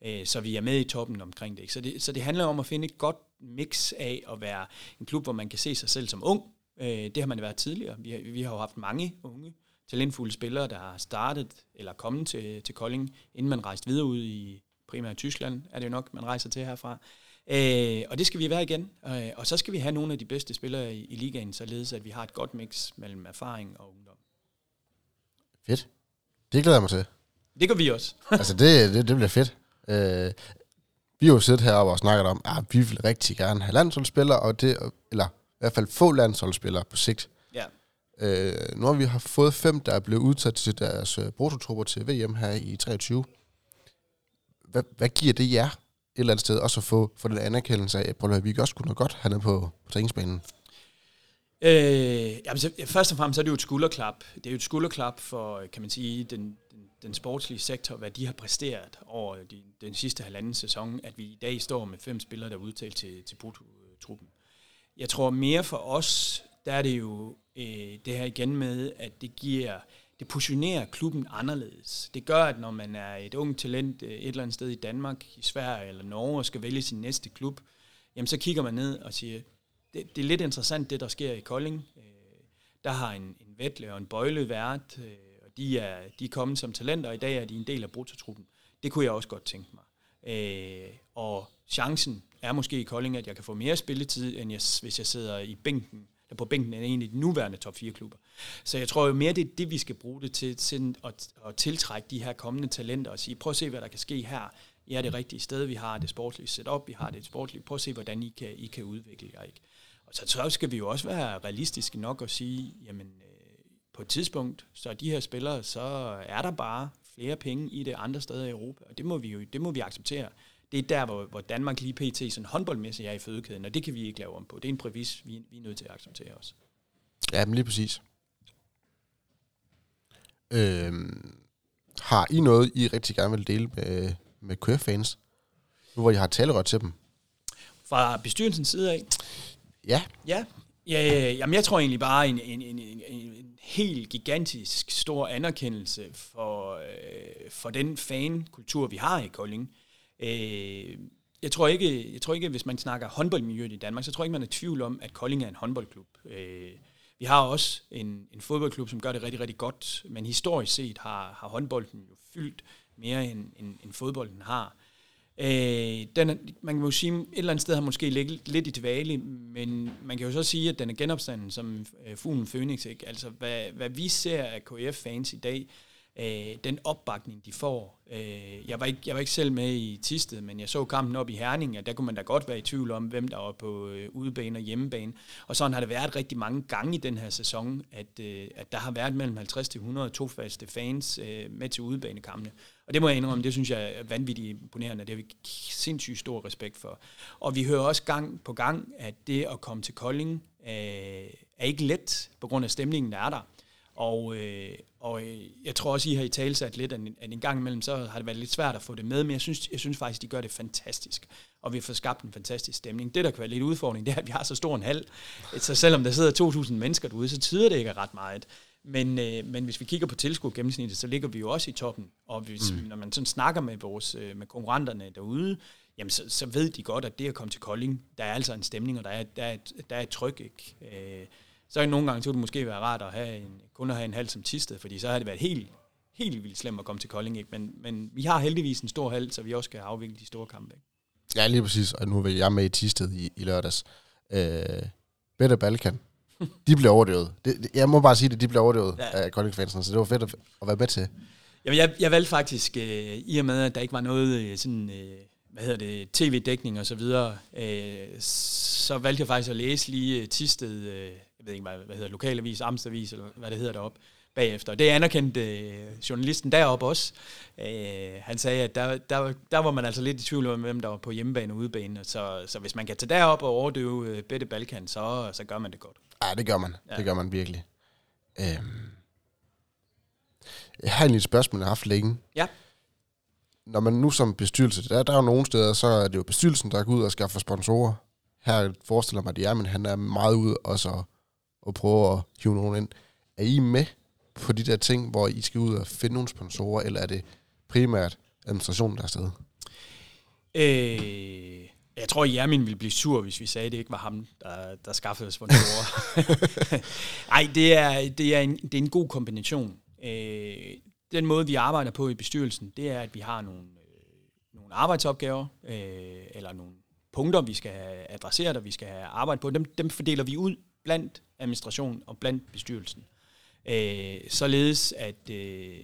øh, så vi er med i toppen omkring det. Så, det. så det handler om at finde et godt mix af at være en klub, hvor man kan se sig selv som ung. Øh, det har man været tidligere. Vi har, vi har jo haft mange unge, talentfulde spillere, der har startet eller kommet til, til Kolding, inden man rejste videre ud i primært Tyskland, er det jo nok, man rejser til herfra. Øh, og det skal vi være igen. Øh, og så skal vi have nogle af de bedste spillere i, i ligaen, således at vi har et godt mix mellem erfaring og ungdom. Fedt. Det glæder jeg mig til. Det gør vi også. altså, det, det, det bliver fedt. Øh, vi har jo siddet heroppe og snakket om, at vi vil rigtig gerne have landsholdsspillere, og det, eller i hvert fald få landsholdsspillere på sigt. Ja. Øh, nu har vi har fået fem, der er blevet udsat til deres øh, til VM her i 23. Hvad, hvad giver det jer et eller andet sted, også at få, få den anerkendelse af, at vi også kunne noget godt hernede på, på træningsbanen? Øh, jamen, så, først og fremmest så er det jo et skulderklap. Det er jo et skulderklap for, kan man sige, den, den, sportslige sektor, hvad de har præsteret over de, den sidste halvanden sæson, at vi i dag står med fem spillere, der er udtalt til, til truppen. Jeg tror mere for os, der er det jo øh, det her igen med, at det giver det positionerer klubben anderledes. Det gør, at når man er et ung talent øh, et eller andet sted i Danmark, i Sverige eller Norge, og skal vælge sin næste klub, jamen så kigger man ned og siger, det, det er lidt interessant, det der sker i Kolding. Øh, der har en, en Vettle og en Bøjle været, øh, de er, de er kommet som talenter, og i dag er de en del af brutotruppen. Det kunne jeg også godt tænke mig. Øh, og chancen er måske i Kolding, at jeg kan få mere spilletid, end jeg, hvis jeg sidder i bænken der på bænken end en af de nuværende top 4 klubber. Så jeg tror jo mere, det er det, vi skal bruge det til, til at, at tiltrække de her kommende talenter og sige, prøv at se, hvad der kan ske her. I er det rigtige sted, vi har det sportslige setup, vi har det sportslige, prøv at se, hvordan I kan, I kan udvikle jer. Ikke? Og så, så skal vi jo også være realistiske nok og sige, jamen på et tidspunkt, så de her spillere, så er der bare flere penge i det andre steder i Europa, og det må vi jo det må vi acceptere det er der, hvor, hvor Danmark lige pt. sådan håndboldmæssigt er i fødekæden, og det kan vi ikke lave om på. Det er en prævis, vi, vi er nødt til at acceptere også. Ja, men lige præcis. Øhm, har I noget, I rigtig gerne vil dele med, med KF-fans? Nu hvor I har talerørt til dem. Fra bestyrelsens side af? Ja. Ja, Ja, jamen jeg tror egentlig bare en, en, en, en, en helt gigantisk stor anerkendelse for, øh, for den fankultur, vi har i Kolding. Øh, jeg tror ikke, jeg tror ikke, hvis man snakker håndboldmiljøet i Danmark, så tror jeg ikke, man er i tvivl om, at Kolding er en håndboldklub. Øh, vi har også en, en fodboldklub, som gør det rigtig, rigtig godt, men historisk set har, har håndbolden jo fyldt mere, end, end, end fodbolden har. Øh, den man kan jo sige, et eller andet sted har måske ligget lidt i dvale, men man kan jo så sige, at den er genopstanden som øh, fuglen Phoenix. Ikke? Altså, hvad, hvad vi ser af KF-fans i dag, øh, den opbakning, de får. Øh, jeg, var ikke, jeg var ikke selv med i Tisted, men jeg så kampen op i Herning, og der kunne man da godt være i tvivl om, hvem der var på øh, udebane og hjemmebane. Og sådan har det været rigtig mange gange i den her sæson, at, øh, at der har været mellem 50 til 100 tofaste fans øh, med til udebanekampene. Og det må jeg indrømme, det synes jeg er vanvittigt imponerende, det har vi sindssygt stor respekt for. Og vi hører også gang på gang, at det at komme til Kolding øh, er ikke let, på grund af stemningen, der er der. Og, øh, og øh, jeg tror også, I har i tale sat lidt, at en, at en gang imellem, så har det været lidt svært at få det med, men jeg synes, jeg synes faktisk, de gør det fantastisk. Og vi har fået skabt en fantastisk stemning. Det, der kan være lidt udfordring, det er, at vi har så stor en hal. Så selvom der sidder 2.000 mennesker derude, så tyder det ikke ret meget. Men, øh, men hvis vi kigger på tilskud gennemsnittet, så ligger vi jo også i toppen. Og hvis, mm. når man sådan snakker med vores øh, med konkurrenterne derude, jamen så, så ved de godt, at det at komme til Kolding, der er altså en stemning, og der er, der er, et, der er et tryk. Ikke? Øh, så er nogle gange, så det måske være rart at have en, kun at have en halv som tisted, fordi så har det været helt, helt vildt slemt at komme til Kolding. Ikke? Men, men vi har heldigvis en stor hal, så vi også kan afvikle de store kampe. Ikke? Ja, lige præcis. Og nu vil jeg med i Tisted i, i lørdags. Øh, Better Balkan. De blev overdøvet. Det, jeg må bare sige det, de blev overdøvet ja. af kolding så det var fedt at, at være med til. Jamen, jeg, jeg valgte faktisk, øh, i og med, at der ikke var noget øh, sådan, øh, hvad hedder det, tv-dækning og så videre, øh, så valgte jeg faktisk at læse lige øh, Tisted, øh, jeg ved ikke, hvad, hvad hedder lokalavis, Amstavis, eller hvad det hedder deroppe, bagefter. Det anerkendte øh, journalisten deroppe også. Øh, han sagde, at der, der, der var man altså lidt i tvivl om, hvem der var på hjemmebane og udebane. Så, så hvis man kan tage derop og overdøve øh, Bette Balkan, så, så gør man det godt. Ja, det gør man. Ja. Det gør man virkelig. Øhm. Jeg har egentlig et spørgsmål, jeg har haft længe. Ja. Når man nu som bestyrelse, der, der er jo nogle steder, så er det jo bestyrelsen, der går ud og skaffer sponsorer. Her forestiller mig, at det er, men han er meget ude også og prøve at hive nogen ind. Er I med på de der ting, hvor I skal ud og finde nogle sponsorer, eller er det primært administrationen, der er afsted? Øh, Jeg tror, Jermin ville blive sur, hvis vi sagde, at det ikke var ham, der, der skaffede sponsorer. Nej, det er, det, er en, det er en god kombination. Øh, den måde, vi arbejder på i bestyrelsen, det er, at vi har nogle, øh, nogle arbejdsopgaver, øh, eller nogle punkter, vi skal have adresseret, og vi skal have arbejdet på. Dem, dem fordeler vi ud blandt administration og blandt bestyrelsen. Øh, således at, øh,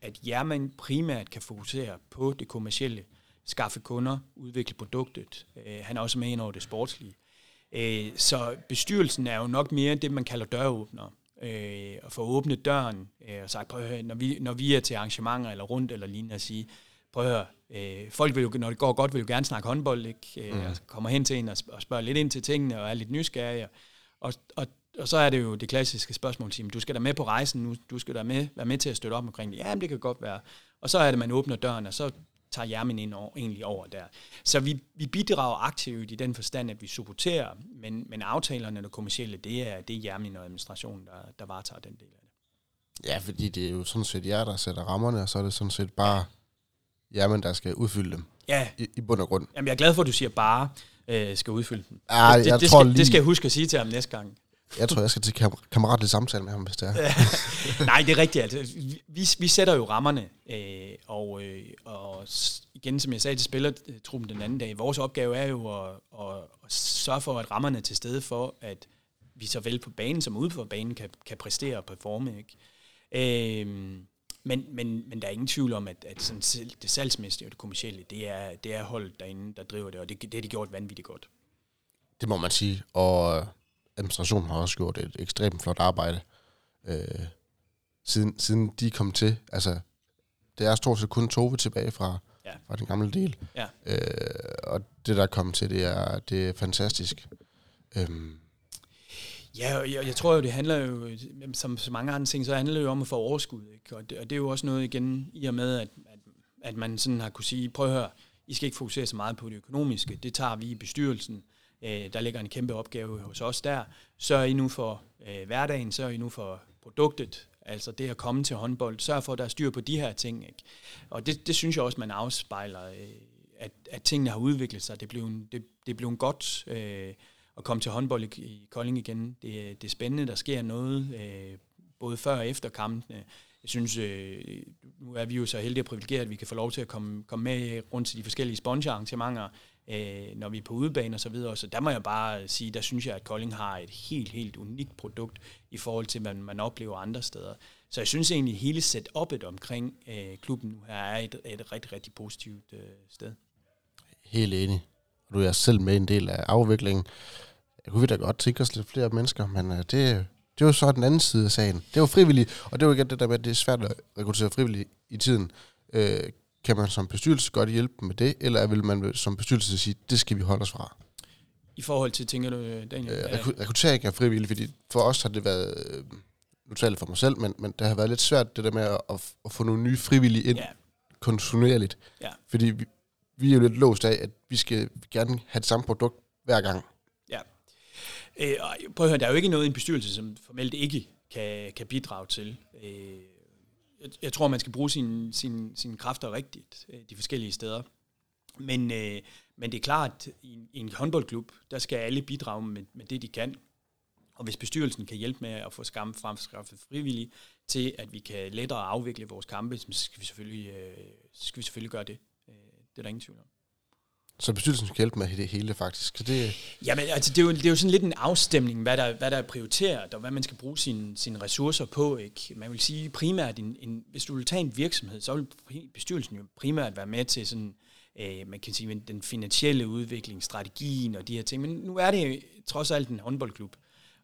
at Jerman primært kan fokusere på det kommercielle, skaffe kunder, udvikle produktet. Øh, han er også med ind over det sportslige. Øh, så bestyrelsen er jo nok mere det, man kalder døråbner. Øh, at få åbnet døren øh, og sagt, prøv at høre, når vi, når vi er til arrangementer eller rundt eller lignende, at sige, prøv at høre, øh, folk vil jo, når det går godt, vil jo gerne snakke håndbold, ikke? Øh, mm. kommer hen til en og, og spørger lidt ind til tingene og er lidt nysgerrige. Og, og, og så er det jo det klassiske spørgsmål, at du skal da med på rejsen nu, du skal da med, være med til at støtte op omkring det. Ja, det kan godt være. Og så er det, man åbner døren, og så tager Jermin ind over, egentlig over der. Så vi, vi bidrager aktivt i den forstand, at vi supporterer, men, men aftalerne og det kommercielle, det er, det er Jermin og administrationen, der, der varetager den del af det. Ja, fordi det er jo sådan set jer, der sætter rammerne, og så er det sådan set bare Jermin, der skal udfylde dem. Ja. I, i bund og grund. Jamen, jeg er glad for, at du siger bare øh, skal udfylde dem. Ja, det, jeg det, tror skal, lige... det skal jeg huske at sige til ham næste gang. Jeg tror, jeg skal til kam- kammeratlig samtale med ham, hvis det er. Nej, det er rigtigt. Altså, vi, vi sætter jo rammerne, øh, og, øh, og igen, som jeg sagde til spillertruppen den anden dag, vores opgave er jo at, at, at sørge for, at rammerne er til stede for, at vi så vel på banen som ude for banen kan, kan præstere og performe. Ikke? Øh, men, men, men der er ingen tvivl om, at, at sådan, det salgsmæssige og det kommercielle, det er, det er holdet derinde, der driver det, og det, det har de gjort vanvittigt godt. Det må man sige, og administrationen har også gjort et ekstremt flot arbejde, øh, siden, siden de kom til. Altså, det er stort set kun Tove tilbage fra, ja. fra den gamle del. Ja. Øh, og det, der er kommet til, det er, det er fantastisk. Øhm. Ja, jeg, jeg tror jo, det handler jo, som så mange andre ting, så handler det jo om at få overskud. Ikke? Og, det, og det er jo også noget igen, i og med, at, at, at man sådan har kunne sige, prøv at høre, I skal ikke fokusere så meget på det økonomiske, det tager vi i bestyrelsen. Øh, der ligger en kæmpe opgave hos os der. Sørg I nu for øh, hverdagen, sørg I nu for produktet, altså det at komme til håndbold. Sørg for, at der er styr på de her ting. Ikke? Og det, det synes jeg også, man afspejler, øh, at, at tingene har udviklet sig. Det blev, det, det blev en godt øh, at komme til håndbold i, i Kolding igen. Det, det er spændende, der sker noget, øh, både før og efter kampene. Jeg synes, øh, nu er vi jo så heldige og privilegerede, at vi kan få lov til at komme, komme med rundt til de forskellige sponsorarrangementer, øh, når vi er på udebane og så videre. Så der må jeg bare sige, der synes jeg, at Kolding har et helt, helt unikt produkt i forhold til, hvad man oplever andre steder. Så jeg synes egentlig, at hele setupet omkring øh, klubben nu her er et, et rigtig, rigtig positivt øh, sted. Helt enig. Du er selv med en del af afviklingen. Jeg kunne da godt tænke os lidt flere mennesker, men øh, det, det var jo så den anden side af sagen. Det var frivilligt, og det var igen det der med, at det er svært at rekruttere frivilligt i tiden. Øh, kan man som bestyrelse godt hjælpe med det, eller vil man som bestyrelse sige, det skal vi holde os fra? I forhold til, tænker du, Daniel? Øh, rekruttering er frivillig, fordi for os har det været, øh, nu taler for mig selv, men, men det har været lidt svært det der med at, at, få nogle nye frivillige ind ja. kontinuerligt. Ja. Fordi vi, vi er jo lidt låst af, at vi skal gerne have det samme produkt hver gang. Ja. Øh, prøv at høre, der er jo ikke noget i en bestyrelse, som formelt ikke kan, kan bidrage til. Øh, jeg, jeg tror, man skal bruge sine sin, sin kræfter rigtigt øh, de forskellige steder. Men, øh, men det er klart, at i, i en håndboldklub, der skal alle bidrage med, med det, de kan. Og hvis bestyrelsen kan hjælpe med at få skam fremskaffet frivillige til, at vi kan lettere afvikle vores kampe, så skal vi selvfølgelig, øh, skal vi selvfølgelig gøre det. Øh, det er der ingen tvivl om. Så bestyrelsen skal hjælpe med det hele, faktisk. Så det... Jamen, altså, det, er jo, det er jo sådan lidt en afstemning, hvad der, hvad der er prioriteret, og hvad man skal bruge sine, sine ressourcer på. Ikke? Man vil sige primært, en, en, hvis du vil tage en virksomhed, så vil bestyrelsen jo primært være med til sådan, øh, man kan sige, den finansielle udvikling, strategien og de her ting. Men nu er det trods alt en håndboldklub,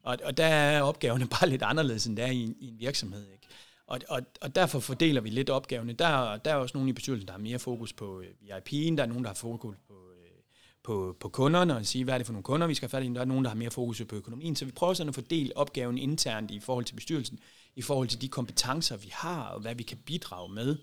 og, og der er opgaverne bare lidt anderledes, end der er i, en, i en virksomhed. Ikke? Og, og, og derfor fordeler vi lidt opgaverne. Der, der er også nogle i bestyrelsen, der har mere fokus på øh, VIP'en, der er nogen, der har fokus på på, på kunderne og sige, hvad er det for nogle kunder, vi skal have fat i. Der er nogen, der har mere fokus på økonomien. Så vi prøver sådan at fordele opgaven internt i forhold til bestyrelsen, i forhold til de kompetencer, vi har, og hvad vi kan bidrage med.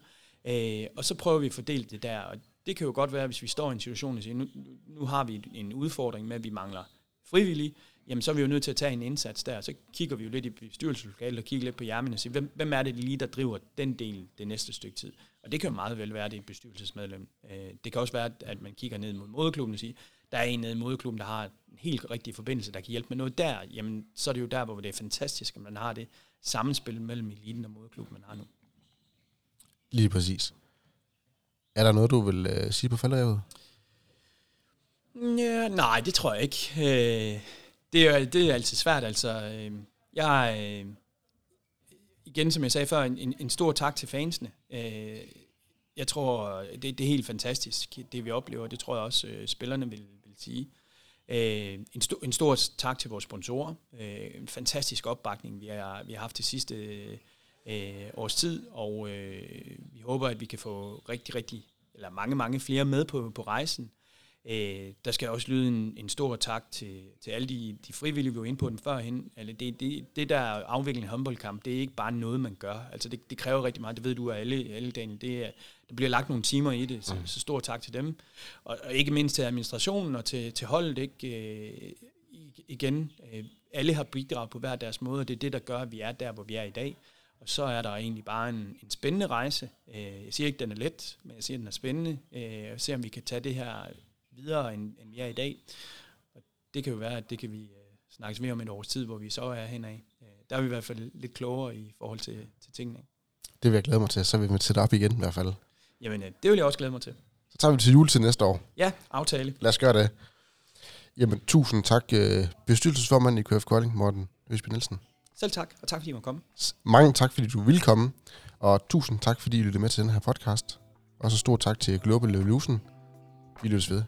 Øh, og så prøver vi at fordele det der. Og det kan jo godt være, hvis vi står i en situation og siger, nu, nu har vi en udfordring med, at vi mangler frivillige, jamen så er vi jo nødt til at tage en indsats der. Så kigger vi jo lidt i bestyrelseslokalet og kigger lidt på hjermen og siger, hvem, hvem er det lige, der driver den del det næste stykke tid? Og det kan jo meget vel være, det er et bestyrelsesmedlem. Øh, det kan også være, at man kigger ned mod moderklubben og siger, der er en nede i moderklubben, der har en helt rigtig forbindelse, der kan hjælpe med noget der, jamen så er det jo der, hvor det er fantastisk, at man har det sammenspil mellem eliten og moderklubben, man har nu. Lige præcis. Er der noget, du vil øh, sige på faldrevet? Ja, nej, det tror jeg ikke. Øh, det, er, det er altid svært. Altså, øh, jeg, øh, igen, som jeg sagde før, en, en stor tak til fansene. Øh, jeg tror, det, det er helt fantastisk, det vi oplever. Det tror jeg også, øh, spillerne vil, vil sige. Øh, en, sto, en stor tak til vores sponsorer. Øh, en fantastisk opbakning, vi har, vi har haft det sidste øh, års tid, og øh, vi håber, at vi kan få rigtig, rigtig, eller mange, mange flere med på, på rejsen. Øh, der skal også lyde en, en stor tak til, til alle de, de frivillige, vi var inde på den førhen. Altså det, det, det der afvikling af håndboldkamp, det er ikke bare noget, man gør. Altså det, det kræver rigtig meget, det ved du af alle, alle dagen. Det er, der bliver lagt nogle timer i det, så, mm. så stor tak til dem. Og, og ikke mindst til administrationen og til, til holdet. Ikke? Øh, igen, øh, alle har bidraget på hver deres måde, og det er det, der gør, at vi er der, hvor vi er i dag. Og så er der egentlig bare en, en spændende rejse. Øh, jeg siger ikke, at den er let, men jeg siger, at den er spændende. Øh, og se, om vi kan tage det her videre, end, end vi er i dag. Og det kan jo være, at det kan vi uh, snakkes mere om et års tid, hvor vi så er henad. Uh, der er vi i hvert fald lidt klogere i forhold til, til tingene. Det vil jeg glæde mig til. Så vil vi sætte op igen i hvert fald. Jamen, uh, det vil jeg også glæde mig til. Så tager vi til jul til næste år. Ja, aftale. Lad os gøre det. Jamen, tusind tak, bestyrelsesformand i KF Kolding, Morten Øsby Nielsen. Selv tak, og tak fordi I måtte komme. Mange tak, fordi du ville komme, og tusind tak, fordi I lyttede med til den her podcast. Og så stor tak til Global Evolution, vi lyttes ved.